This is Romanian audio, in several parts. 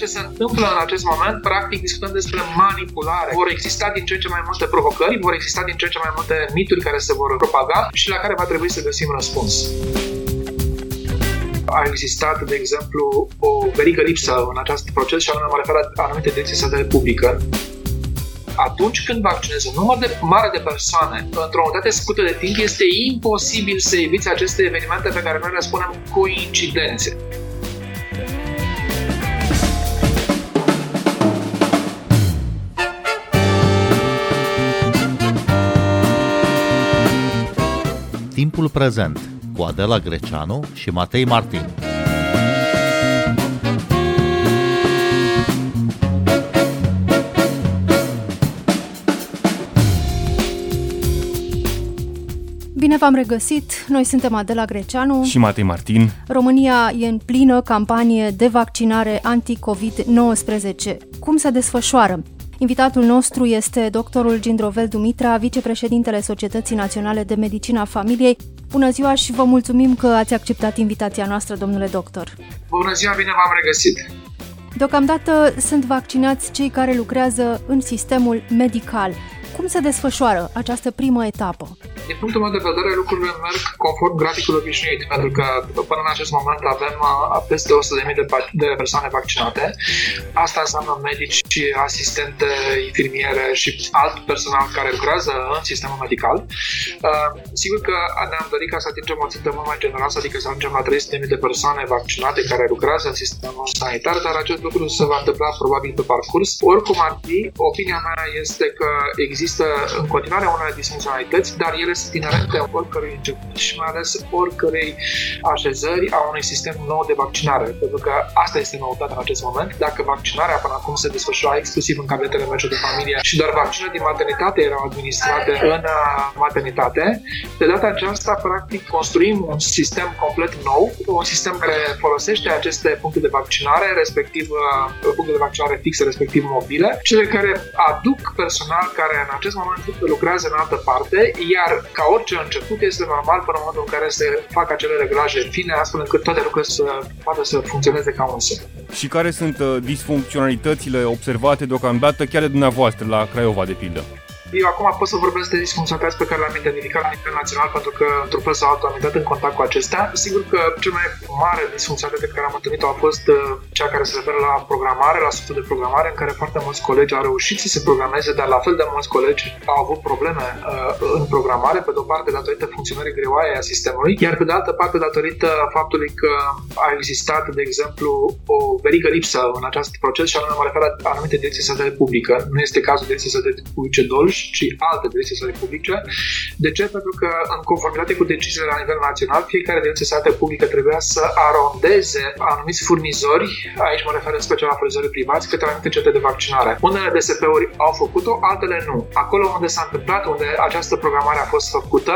ce se întâmplă în acest moment, practic discutăm despre manipulare. Vor exista din ce în ce mai multe provocări, vor exista din ce în ce mai multe mituri care se vor propaga și la care va trebui să găsim răspuns a existat, de exemplu, o verigă lipsă în acest proces și anume mă refer la anumite direcții de publică atunci când vaccinezi un număr de mare de persoane într-o unitate scurtă de timp, este imposibil să eviți aceste evenimente pe care noi le spunem coincidențe. Timpul prezent cu Adela Greceanu și Matei Martin. Bine v-am regăsit! Noi suntem Adela Greceanu și Matei Martin. România e în plină campanie de vaccinare anti-COVID-19. Cum se desfășoară? Invitatul nostru este doctorul Gindrovel Dumitra, vicepreședintele Societății Naționale de Medicina Familiei. Bună ziua și vă mulțumim că ați acceptat invitația noastră, domnule doctor. Bună ziua, bine v-am regăsit! Deocamdată sunt vaccinați cei care lucrează în sistemul medical. Cum se desfășoară această primă etapă? Din punctul meu de vedere, lucrurile merg conform graficului obișnuit, pentru că până în acest moment avem uh, peste 100.000 de, de persoane vaccinate. Asta înseamnă medici, asistente, infirmiere și alt personal care lucrează în sistemul medical. Uh, sigur că ne-am dorit ca să atingem o țintă mult mai generoasă, adică să ajungem la 300.000 de persoane vaccinate care lucrează în sistemul sanitar, dar acest lucru se va întâmpla probabil pe parcurs. Oricum ar fi, opinia mea este că există în continuare unele disfuncționalități, dar ele sunt inerente oricărui început și mai ales oricărei așezări a unui sistem nou de vaccinare. Pentru că asta este noutatea în acest moment. Dacă vaccinarea până acum se desfășura exclusiv în cabinetele medice de familie și doar vaccinurile din maternitate erau administrate în uh, maternitate, de data aceasta, practic, construim un sistem complet nou, un sistem care folosește aceste puncte de vaccinare, respectiv uh, puncte de vaccinare fixe, respectiv mobile, cele care aduc personal care în acest moment lucrează în altă parte, iar ca orice început, este normal până în momentul în care se fac acele reglaje fine, astfel încât toate lucrurile să poată să funcționeze ca un set. Și care sunt uh, disfuncționalitățile observate deocamdată chiar de dumneavoastră la Craiova, de pildă? Eu acum pot să vorbesc de disfuncționalități pe care le-am identificat la nivel național pentru că într-un fel sau altul am intrat în contact cu acestea. Sigur că cea mai mare disfuncționalitate pe care am întâlnit-o a fost uh, cea care se referă la programare, la sufletul de programare, în care foarte mulți colegi au reușit să se programeze, dar la fel de mulți colegi au avut probleme uh, în programare, pe de o parte datorită funcționării greoaie a sistemului, iar pe de altă parte datorită faptului că a existat, de exemplu, o verigă lipsă în acest proces și anume mă refer la anumite direcții sănătate publică. Nu este cazul direcției sănătate publice Dolj, și alte direcții sale publice. De ce? Pentru că, în conformitate cu deciziile la nivel național, fiecare direcție sale publică trebuia să arondeze anumiți furnizori, aici mă refer în special la furnizorii privați, către anumite cete de vaccinare. Unele DSP-uri au făcut-o, altele nu. Acolo unde s-a întâmplat, unde această programare a fost făcută,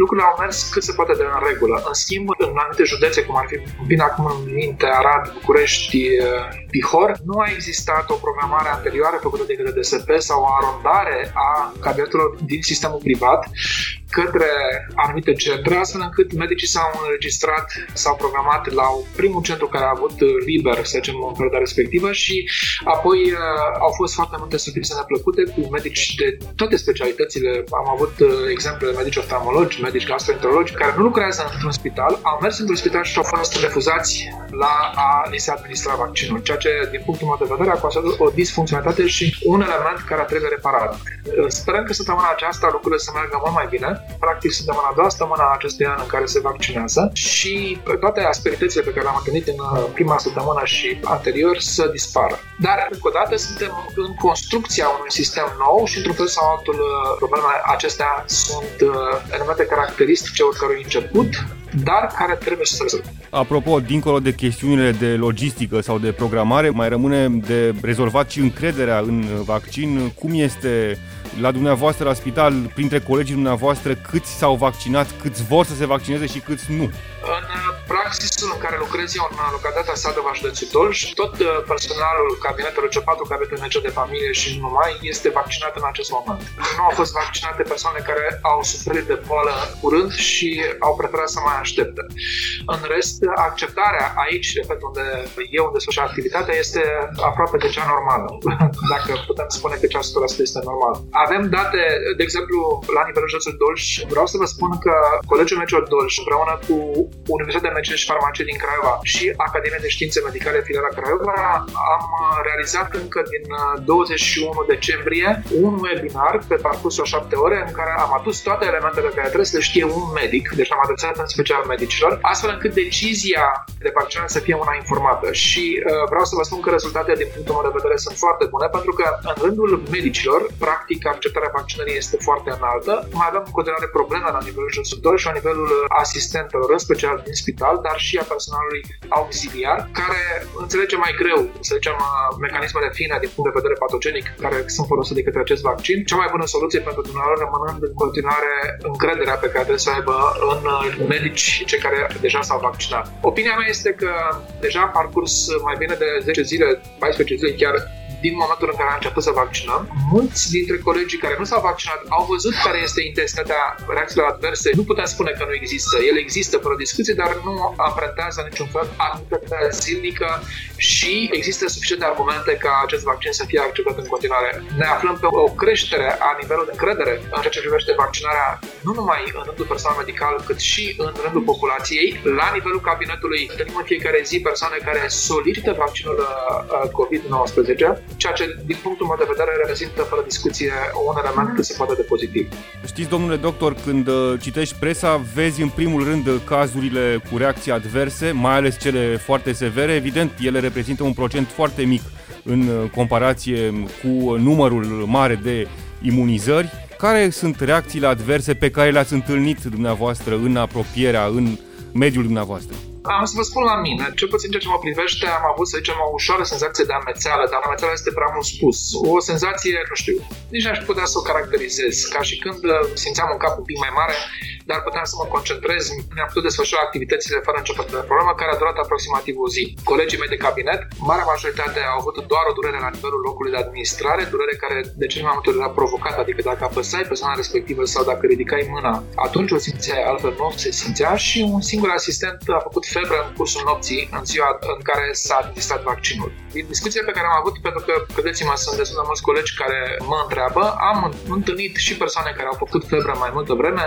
lucrurile au mers cât se poate de în regulă. În schimb, în anumite județe, cum ar fi, bine acum în minte, Arad, București, Bihor, nu a existat o programare anterioară făcută de către DSP sau o arondare a cabinetelor din sistemul privat către anumite centre, astfel încât medicii s-au înregistrat, s-au programat la primul centru care a avut liber, să zicem, în perioada respectivă și apoi uh, au fost foarte multe surprize neplăcute cu medici de toate specialitățile. Am avut uh, exemple de medici oftalmologi, medici gastroenterologi care nu lucrează într-un spital, au mers într-un spital și au fost refuzați la a li se administra vaccinul, ceea ce, din punctul meu de vedere, a constatat o disfuncționalitate și un element care trebuie reparat. Sperăm că săptămâna aceasta lucrurile să meargă mult mai bine practic suntem în a doua săptămână a acestui an în care se vaccinează și toate asperitățile pe care le-am întâlnit în uh, prima săptămână și anterior să dispară. Dar, încă o dată, suntem în construcția unui sistem nou și, într-un fel sau altul, uh, problemele acestea sunt uh, elemente caracteristice oricărui început, dar care trebuie să se rezolve. Apropo, dincolo de chestiunile de logistică sau de programare, mai rămâne de rezolvat și încrederea în vaccin. Cum este la dumneavoastră la spital, printre colegii dumneavoastră, câți s-au vaccinat, câți vor să se vaccineze și câți nu? În praxisul în care lucrez eu în localitatea Sadova, județul Dolj, tot uh, personalul cabinetelor C4, cabinetul MC de familie și nu numai, este vaccinat în acest moment. Nu au fost vaccinate persoane care au suferit de boală curând și au preferat să mai aștepte. În rest, acceptarea aici, repet, unde eu unde desfășor activitatea, este aproape de cea normală, dacă putem spune că cea 100% este normal. Avem date, de exemplu, la nivelul județului Dolj, vreau să vă spun că Colegiul Mediilor Dolj, împreună cu Universitatea de Medicine și Farmacie din Craiova și Academia de Științe Medicale Filiala Craiova, am realizat încă din 21 uh, decembrie un webinar pe parcursul a șapte ore în care am adus toate elementele care trebuie să știe un medic, deci am adresat în special medicilor, astfel încât decizia de vaccinare să fie una informată. Și uh, vreau să vă spun că rezultatele din punctul meu de vedere sunt foarte bune, pentru că în rândul medicilor, practic, acceptarea vaccinării este foarte înaltă. Mai avem în continuare probleme la nivelul jurisdictor și la nivelul asistentelor, în special din spital, dar și a personalului auxiliar, care înțelege mai greu, să zicem, mecanismele fine din punct de vedere patogenic care sunt folosite de către acest vaccin. Cea mai bună soluție pentru dumneavoastră rămânând în continuare încrederea pe care trebuie să aibă în medici cei care deja s-au vaccinat. Opinia mea este că deja a parcurs mai bine de 10 zile, 14 zile chiar din momentul în care am început să vaccinăm. Mulți dintre colegii care nu s-au vaccinat au văzut care este intensitatea reacțiilor adverse. Nu putem spune că nu există. Ele există fără discuție, dar nu amprentează niciun fel activitatea zilnică și există suficiente argumente ca acest vaccin să fie acceptat în continuare. Ne aflăm pe o creștere a nivelului de încredere în ceea ce privește vaccinarea, nu numai în rândul personal medical, cât și în rândul populației. La nivelul cabinetului întâlnim în fiecare zi persoane care solicită vaccinul uh, COVID-19 ceea ce, din punctul meu de vedere, reprezintă fără discuție un element cât se poate de pozitiv. Știți, domnule doctor, când uh, citești presa, vezi în primul rând cazurile cu reacții adverse, mai ales cele foarte severe. Evident, ele reprezintă un procent foarte mic în uh, comparație cu numărul mare de imunizări. Care sunt reacțiile adverse pe care le-ați întâlnit dumneavoastră în apropierea, în mediul dumneavoastră? Am să vă spun la mine, cel puțin ceea ce mă privește, am avut, să zicem, o ușoară senzație de amețeală, dar amețeala este prea mult spus. O senzație, nu știu, nici n-aș putea să o caracterizez, ca și când uh, simțeam un cap un pic mai mare, dar puteam să mă concentrez, mi-am putut desfășura activitățile fără început de problemă, care a durat aproximativ o zi. Colegii mei de cabinet, marea majoritate au avut doar o durere la nivelul locului de administrare, durere care de cel mai multe ori era provocată, adică dacă apăsai persoana respectivă sau dacă ridicai mâna, atunci o simțeai, altfel nu se simțea și un singur asistent a făcut febră în cursul nopții, în ziua în care s-a administrat vaccinul. Din discuția pe care am avut, pentru că, credeți-mă, sunt destul de mulți colegi care mă întreabă, am întâlnit și persoane care au făcut febră mai multă vreme,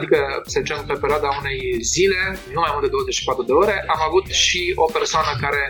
adică, să zicem, pe perioada unei zile, nu mai mult de 24 de ore. Am avut și o persoană care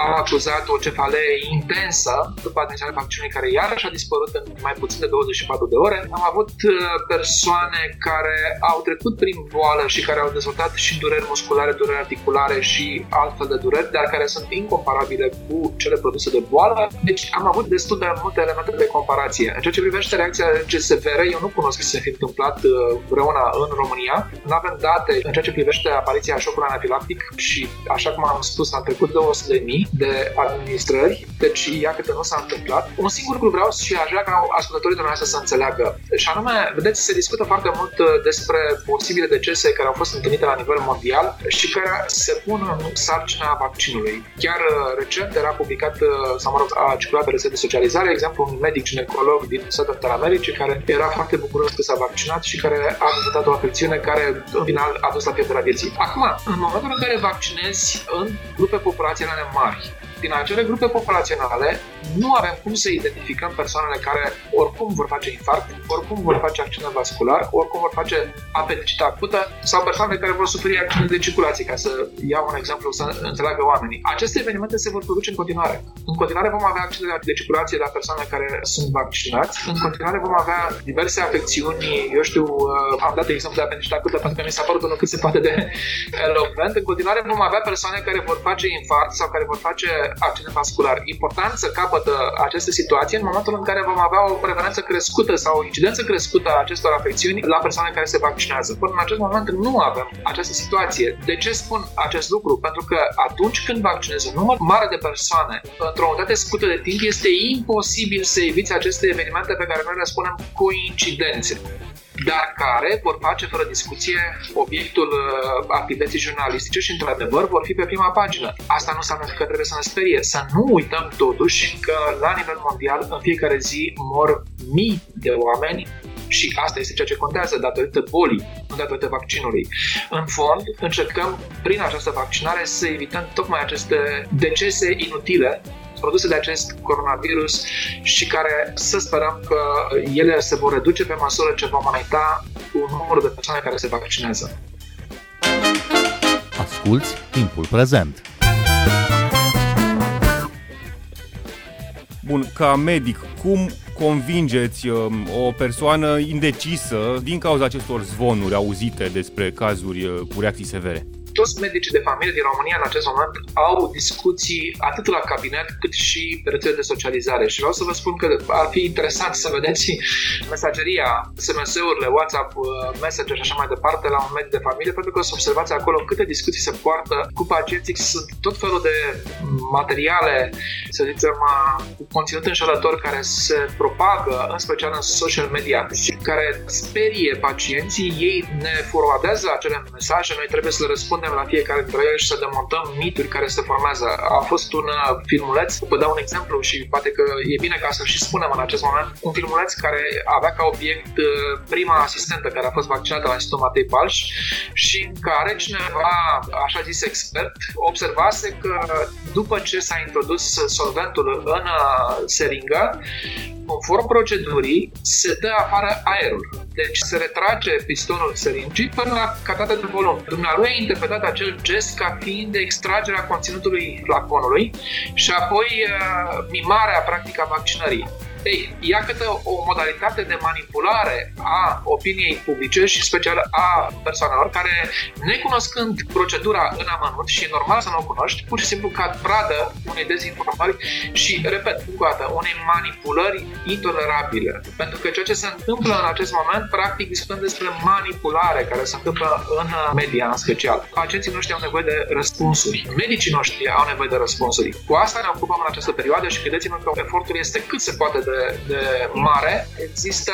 a acuzat o cefalee intensă după administrarea vaccinului, care iarăși a dispărut în mai puțin de 24 de ore. Am avut uh, persoane care au trecut prin boală și care au dezvoltat și dureri musculare, dureri articulare și altfel de dureri, dar care sunt incomparabile cu cele produse de boală. Deci am avut destul de multe elemente de comparație. În ceea ce privește reacția GSVR, eu nu cunosc să se fi întâmplat uh, vreuna în România. Nu avem date în ceea ce privește apariția șocului anafilactic și, așa cum am spus, am trecut 200.000 de administrări, deci iată că nu s-a întâmplat. Un singur lucru vreau și aș vrea ca ascultătorii dumneavoastră să înțeleagă. Și anume, vedeți, se discută foarte mult uh, despre posibile decese care au fost întâlnite la nivel mondial și care se pun în sarcina vaccinului. Chiar uh, recent era publicat, uh, sau mă rog, a circulat pe rețete de socializare, exemplu, un medic ginecolog din Statele Americii care era foarte bucuros că s-a vaccinat și care a vizitat o afecțiune care în final a dus la pierderea vieții. Acum, în momentul în care vaccinezi în grupe populaționale mari, din acele grupe populaționale nu avem cum să identificăm persoanele care oricum vor face infarct, oricum vor face accident vascular, oricum vor face apendicită acută sau persoane care vor suferi accident de circulație, ca să iau un exemplu să înțeleagă oamenii. Aceste evenimente se vor produce în continuare. În continuare vom avea accidente de circulație la persoane care sunt vaccinați, în continuare vom avea diverse afecțiuni, eu știu, uh, am dat exemplu de apendicită acută pentru că mi s-a părut unul cât se poate de elocvent, în continuare vom avea persoane care vor face infarct sau care vor face accident vascular. Important să capătă aceste situații în momentul în care vom avea o prevalență crescută sau o incidență crescută a acestor afecțiuni la persoane care se vaccinează. Până în acest moment nu avem această situație. De ce spun acest lucru? Pentru că atunci când vaccinezi un număr mare de persoane într-o unitate scurtă de timp, este imposibil să eviți aceste evenimente pe care noi le spunem coincidențe. Dar care vor face fără discuție obiectul uh, activității jurnalistice și într-adevăr vor fi pe prima pagină. Asta nu înseamnă că trebuie să ne sperie. Să nu uităm totuși că la nivel mondial în fiecare zi mor mii de oameni și asta este ceea ce contează datorită bolii, nu datorită vaccinului. În fond, încercăm prin această vaccinare să evităm tocmai aceste decese inutile produse de acest coronavirus și care să sperăm că ele se vor reduce pe măsură ce vom înainta cu numărul de persoane care se vaccinează. Asculți timpul prezent! Bun, ca medic, cum convingeți um, o persoană indecisă din cauza acestor zvonuri auzite despre cazuri uh, cu reacții severe? Toți medicii de familie din România în acest moment au discuții atât la cabinet cât și pe rețele de socializare. Și vreau să vă spun că ar fi interesant să vedeți mesageria, SMS-urile, WhatsApp, uh, Messenger și așa mai departe la un medic de familie pentru că să observați acolo câte discuții se poartă cu pacienții, sunt tot felul de materiale, să zicem, uh, cu conținut înșelător care se propagă, în special în social media și care sperie pacienții, ei ne forwardează acele mesaje, noi trebuie să le răspundem răspundem la fiecare dintre ele și să demontăm mituri care se formează. A fost un uh, filmuleț, vă dau un exemplu și poate că e bine ca să și spunem în acest moment, un filmuleț care avea ca obiect uh, prima asistentă care a fost vaccinată la Institutul Matei Palș și în care cineva, așa zis expert, observase că după ce s-a introdus solventul în uh, seringă, conform procedurii, se dă afară aerul. Deci se retrage pistonul seringii până la catate de volum. Dumnealui a interpretat acel gest ca fiind extragerea conținutului flaconului și apoi uh, mimarea practică a vaccinării. Ei, iată o modalitate de manipulare a opiniei publice și special a persoanelor care, necunoscând procedura în amănunt și e normal să nu o cunoști, pur și simplu cad pradă unei dezinformări și, repet, încă o dată, unei manipulări intolerabile. Pentru că ceea ce se întâmplă în acest moment, practic discutăm despre manipulare care se întâmplă în media în special. Pacienții noștri au nevoie de răspunsuri. Medicii noștri au nevoie de răspunsuri. Cu asta ne ocupăm în această perioadă și credeți-mă că efortul este cât se poate de de, de mare. Există,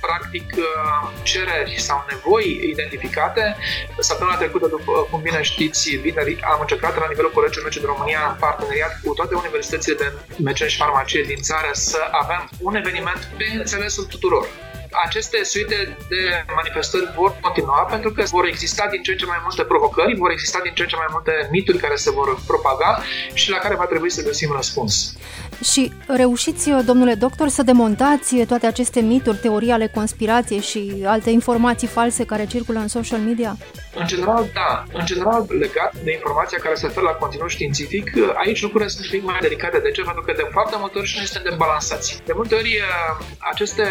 practic, uh, cereri sau nevoi identificate. Săptămâna trecută, după cum bine știți, vineri am încercat la nivelul Colegiului Medici din România, în parteneriat cu toate universitățile de medicina și farmacie din țară, să avem un eveniment pe înțelesul tuturor aceste suite de manifestări vor continua pentru că vor exista din ce în ce mai multe provocări, vor exista din ce în ce mai multe mituri care se vor propaga și la care va trebui să găsim răspuns. Și reușiți, domnule doctor, să demontați toate aceste mituri, teorii ale conspirației și alte informații false care circulă în social media? În general, da. În general, legat de informația care se referă la conținut științific, aici lucrurile sunt un pic mai delicate. De ce? Pentru că de foarte multe ori și noi suntem debalansați. De multe ori, aceste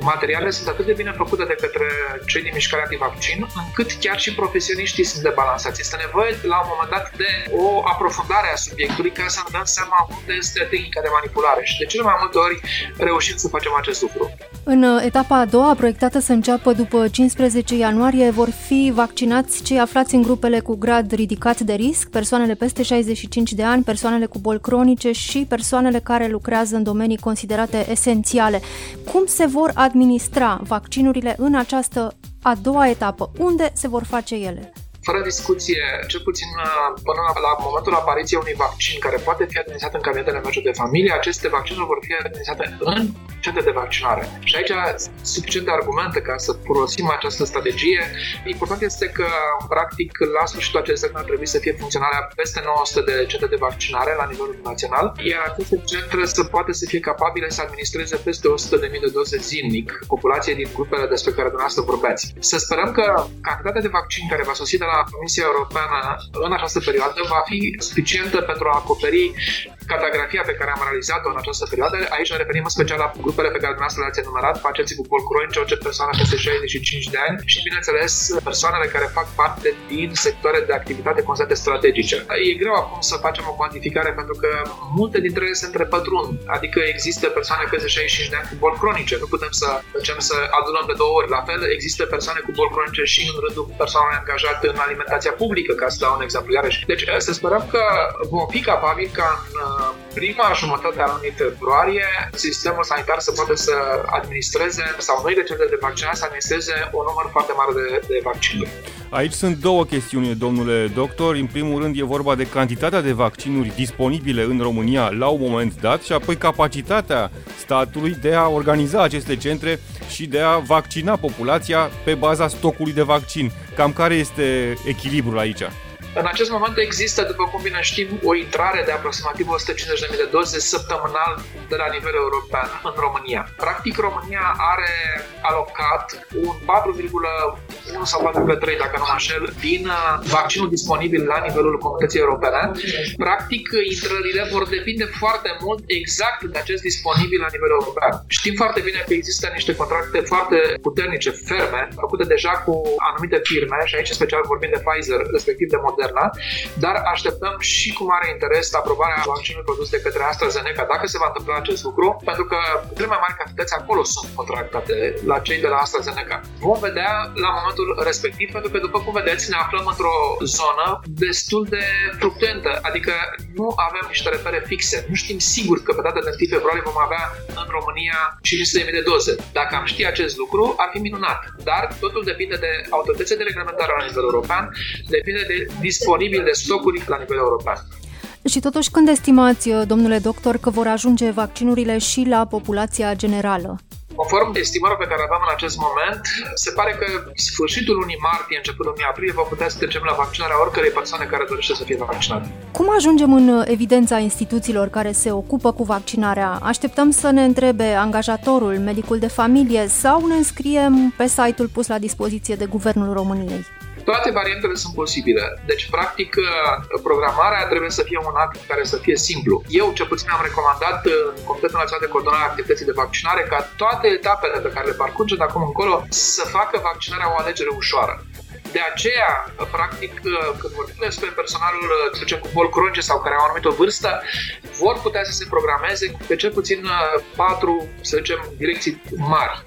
materiale sunt atât de bine făcute de către cei din mișcarea antivaccin, încât chiar și profesioniștii sunt debalansați. Este nevoie, la un moment dat, de o aprofundare a subiectului ca să ne dăm seama unde este tehnica de manipulare. Și de cele mai multe ori reușim să facem acest lucru. În etapa a doua, proiectată să înceapă după 15 ianuarie, vor fi vaccinați cei aflați în grupele cu grad ridicat de risc, persoanele peste 65 de ani, persoanele cu boli cronice și persoanele care lucrează în domenii considerate esențiale. Cum se vor administra vaccinurile în această a doua etapă? Unde se vor face ele? Fără discuție, cel puțin uh, până la momentul apariției unui vaccin care poate fi administrat în cabinetele noastre de familie, aceste vaccinuri vor fi administrate în centre de vaccinare. Și aici suficiente argumente ca să folosim această strategie. Important este că, practic, la sfârșitul acestui an ar trebui să fie funcționarea peste 900 de centre de vaccinare la nivel național, iar aceste centre să poate să fie capabile să administreze peste 100.000 de doze zilnic populației din grupele despre care dumneavoastră vorbeați. Să sperăm că cantitatea de vaccin care va sosi de la Comisia Europeană în această perioadă va fi suficientă pentru a acoperi cartografia pe care am realizat-o în această perioadă. Aici ne referim în special la grupele pe care dumneavoastră le-ați enumerat, pacienții cu boli cronice, orice persoană peste 65 de ani și, bineînțeles, persoanele care fac parte din sectoare de activitate considerate strategice. E greu acum să facem o cuantificare pentru că multe dintre ele se întrepătrund, adică există persoane peste 65 de ani cu boli cronice. Nu putem să facem să adunăm de două ori. La fel, există persoane cu boli cronice și în rândul persoanelor angajate în alimentația publică, ca să dau un exemplu iarăși. Deci să sperăm că vom fi capabili ca în prima jumătate a lunii februarie sistemul sanitar să poate să administreze sau noile centre de vaccinare să administreze un număr foarte mare de, de vaccinuri. Aici sunt două chestiuni, domnule doctor. În primul rând e vorba de cantitatea de vaccinuri disponibile în România la un moment dat și apoi capacitatea statului de a organiza aceste centre și de a vaccina populația pe baza stocului de vaccin. Cam care este echilibrul aici? În acest moment există, după cum bine știm, o intrare de aproximativ 150.000 de doze săptămânal de la nivel european în România. Practic, România are alocat un 4,1 sau 4,3, dacă nu mă înșel, din uh, vaccinul disponibil la nivelul comunității europene. Practic, intrările vor depinde foarte mult exact de acest disponibil la nivel european. Știm foarte bine că există niște contracte foarte puternice, ferme, făcute deja cu anumite firme, și aici special vorbim de Pfizer, respectiv de Moderna, Moderna, dar așteptăm și cu mare interes aprobarea vaccinului produs de către AstraZeneca, dacă se va întâmpla acest lucru, pentru că cele mai mari cantități acolo sunt contractate la cei de la AstraZeneca. Vom vedea la momentul respectiv, pentru că, după cum vedeți, ne aflăm într-o zonă destul de fluctuantă, adică nu avem niște repere fixe. Nu știm sigur că pe data de 1 februarie vom avea în România 500.000 de doze. Dacă am ști acest lucru, ar fi minunat. Dar totul depinde de autoritățile de reglementare la nivel european, depinde de disponibil de stocuri la nivel european. Și totuși, când estimați, domnule doctor, că vor ajunge vaccinurile și la populația generală? Conform estimărilor pe care avem în acest moment, se pare că sfârșitul lunii martie, începutul lunii aprilie, vom putea să trecem la vaccinarea oricărei persoane care dorește să fie vaccinate. Cum ajungem în evidența instituțiilor care se ocupă cu vaccinarea? Așteptăm să ne întrebe angajatorul, medicul de familie sau ne înscriem pe site-ul pus la dispoziție de Guvernul României? Toate variantele sunt posibile. Deci, practic, programarea trebuie să fie un act care să fie simplu. Eu, ce puțin, am recomandat în Comitetul Național de Coordonare a Activității de Vaccinare ca toate etapele pe care le parcurge de acum încolo să facă vaccinarea o alegere ușoară. De aceea, practic, când vorbim despre personalul, să zicem, cu boli cronice sau care au anumită vârstă, vor putea să se programeze pe cel puțin patru, să zicem, direcții mari.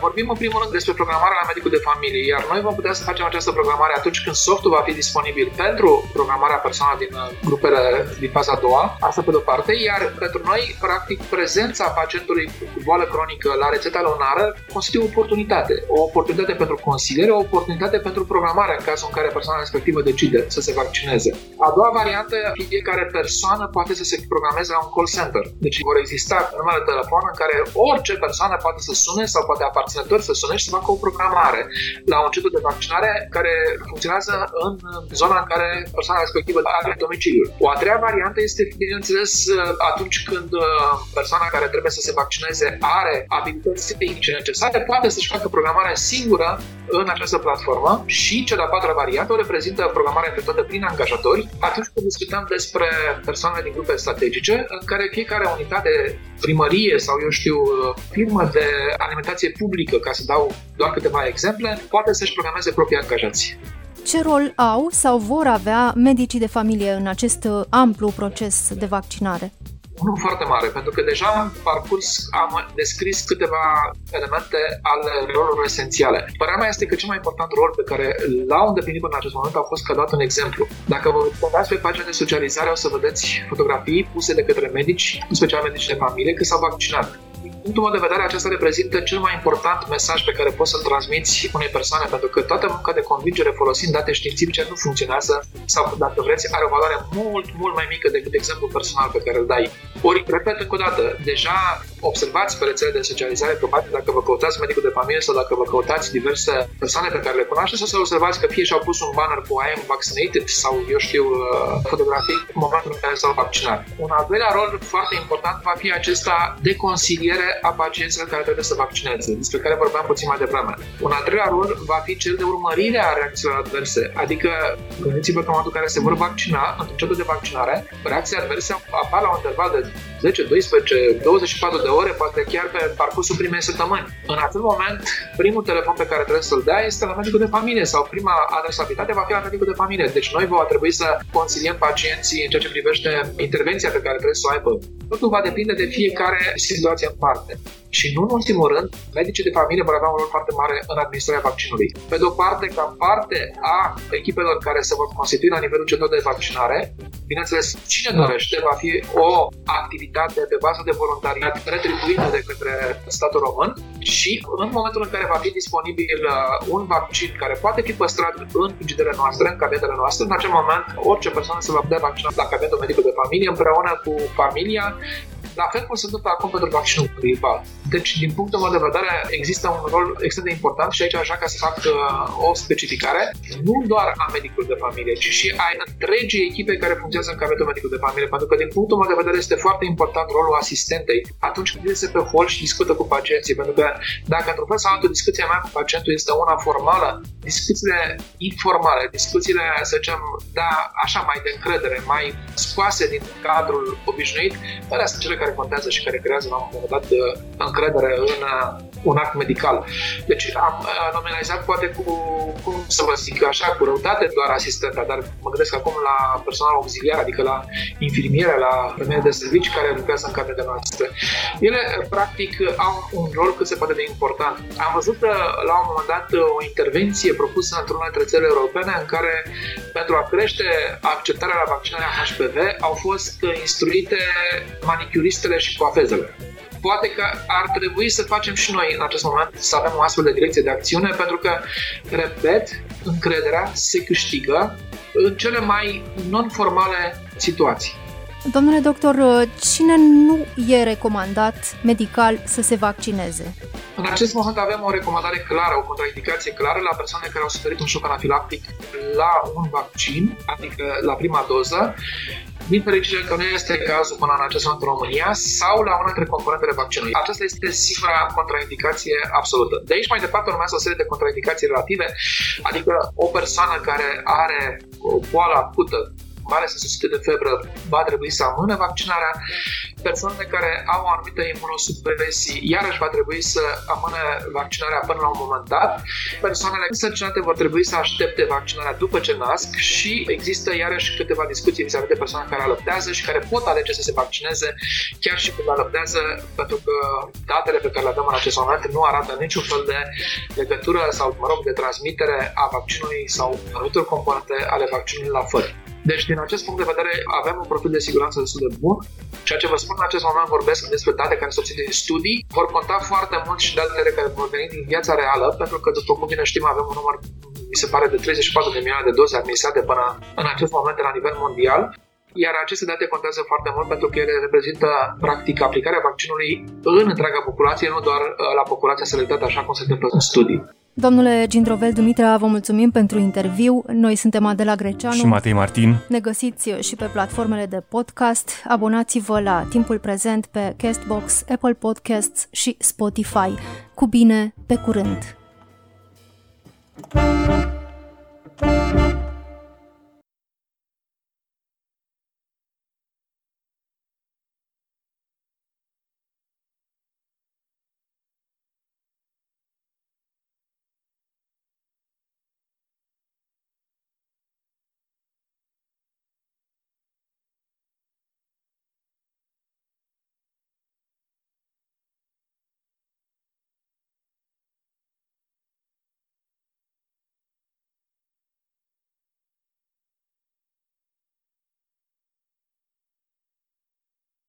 Vorbim în primul rând despre programarea la medicul de familie, iar noi vom putea să facem această programare atunci când softul va fi disponibil pentru programarea persoanelor din grupele din faza a doua, asta pe de-o parte, iar pentru noi, practic, prezența pacientului cu boală cronică la rețeta lunară constituie o oportunitate. O oportunitate pentru consiliere, o oportunitate pentru programare în cazul în care persoana respectivă decide să se vaccineze. A doua variantă, fiecare persoană poate să se programeze la un call center. Deci vor exista numere de telefon în care orice persoană poate să sune sau poate aparținător să sune și să facă o programare la un centru de vaccinare care funcționează în zona în care persoana respectivă are domiciliul. O a treia variantă este, bineînțeles, atunci când uh, persoana care trebuie să se vaccineze are abilități tehnice necesare, poate să-și facă programarea singură în această platformă și și cea de-a patra variantă o reprezintă programarea efectuată prin angajatori atunci când discutăm despre persoanele din grupe strategice în care fiecare unitate, primărie sau eu știu, firmă de alimentație publică, ca să dau doar câteva exemple, poate să-și programeze proprii angajați. Ce rol au sau vor avea medicii de familie în acest amplu proces de vaccinare? Unul foarte mare, pentru că deja în parcurs am descris câteva elemente ale rolurilor esențiale. Părerea mea este că cel mai important rol pe care l-au îndeplinit până în acest moment a fost că dat un exemplu. Dacă vă uitați pe pagina de socializare, o să vedeți fotografii puse de către medici, în special medici de familie, că s-au vaccinat punctul meu de vedere, acesta reprezintă cel mai important mesaj pe care poți să-l transmiți unei persoane, pentru că toată munca de convingere folosind date științifice nu funcționează sau, dacă vreți, are o valoare mult, mult mai mică decât exemplul personal pe care îl dai. Ori, repet încă o dată, deja observați pe rețele de socializare, probabil dacă vă căutați medicul de familie sau dacă vă căutați diverse persoane pe care le cunoașteți, să observați că fie și-au pus un banner cu I am vaccinated sau, eu știu, uh, fotografii în momentul în care s-au vaccinat. Un al doilea rol foarte important va fi acesta de consiliere a pacienților care trebuie să vaccineze, despre care vorbeam puțin mai devreme. Un al treilea rol va fi cel de urmărire a reacțiilor adverse, adică gândiți-vă că în momentul în care se vor vaccina, într-un centru de vaccinare, reacții adverse apar la un interval de 10, 12, 24 de ore, poate chiar pe parcursul primei săptămâni. În acel moment, primul telefon pe care trebuie să-l dea este la medicul de familie sau prima adresabilitate va fi la medicul de familie. Deci noi va trebui să consiliem pacienții în ceea ce privește intervenția pe care trebuie să o aibă. Totul va depinde de fiecare situație în parte. Și nu în ultimul rând, medicii de familie vor avea un rol foarte mare în administrarea vaccinului. Pe de o parte, ca parte a echipelor care se vor constitui la nivelul centrului de vaccinare, bineînțeles, cine dorește, va fi o activitate pe bază de voluntariat retribuită de către statul român și în momentul în care va fi disponibil uh, un vaccin care poate fi păstrat în frigidele noastre, în cabinetele noastre, în acel moment orice persoană se va putea vaccina la cabinetul medicul de familie împreună cu familia la fel cum se întâmplă acum pentru vaccinul gripal. Deci, din punctul meu de vedere, există un rol extrem de important și aici așa ca să fac uh, o specificare, nu doar a medicului de familie, ci și a întregii echipe care funcționează în cabinetul medicul de familie, pentru că din punctul meu de vedere este foarte important rolul asistentei atunci când este pe hol și discută cu pacienții, pentru că dacă într-un fel sau altul discuția mea cu pacientul este una formală, discuțiile informale, discuțiile, să zicem, da, așa mai de încredere, mai scoase din cadrul obișnuit, alea sunt cele care contează și care creează la un moment dat uh, încredere în uh, un act medical. Deci am uh, nominalizat poate cu, cum să vă zic așa, cu răutate doar asistenta, dar mă gândesc acum la personal auxiliar, adică la infirmiere, la femeie de servicii care lucrează în camerele noastre. Ele, practic, au un rol cât se poate de important. Am văzut la un moment dat o intervenție propusă într-una dintre țările europene în care, pentru a crește acceptarea la vaccinarea HPV, au fost instruite manicuriști floristele și coafezele. Poate că ar trebui să facem și noi în acest moment să avem o astfel de direcție de acțiune, pentru că, repet, încrederea se câștigă în cele mai non-formale situații. Domnule doctor, cine nu e recomandat medical să se vaccineze? În acest moment avem o recomandare clară, o contraindicație clară la persoane care au suferit un șoc anafilactic la un vaccin, adică la prima doză, din fericire că nu este cazul până în acest moment în România sau la una dintre componentele vaccinului. Aceasta este singura contraindicație absolută. De aici mai departe urmează o serie de contraindicații relative, adică o persoană care are o boală acută mai ales în societate de febră, va trebui să amână vaccinarea. Persoanele care au o anumită imunosupresie, iarăși va trebui să amână vaccinarea până la un moment dat. Persoanele însărcinate vor trebui să aștepte vaccinarea după ce nasc și există iarăși câteva discuții vis-a-vis de persoane care alăptează și care pot alege să se vaccineze chiar și când alăptează, pentru că datele pe care le avem în acest moment nu arată niciun fel de legătură sau, mă rog, de transmitere a vaccinului sau anumitor componente ale vaccinului la fări. Deci, din acest punct de vedere, avem un profil de siguranță destul de bun. Ceea ce vă spun în acest moment vorbesc despre date care sunt obținute din studii. Vor conta foarte mult și datele care vor veni din viața reală, pentru că, după cum bine știm, avem un număr mi se pare de 34 de milioane de doze administrate până în acest moment la nivel mondial iar aceste date contează foarte mult pentru că ele reprezintă practic aplicarea vaccinului în întreaga populație, nu doar uh, la populația selectată așa cum se întâmplă în studii. Domnule Gindrovel Dumitra, vă mulțumim pentru interviu. Noi suntem Adela Greceanu și Matei Martin. Ne găsiți și pe platformele de podcast. Abonați-vă la Timpul Prezent pe Castbox, Apple Podcasts și Spotify. Cu bine, pe curând! thank you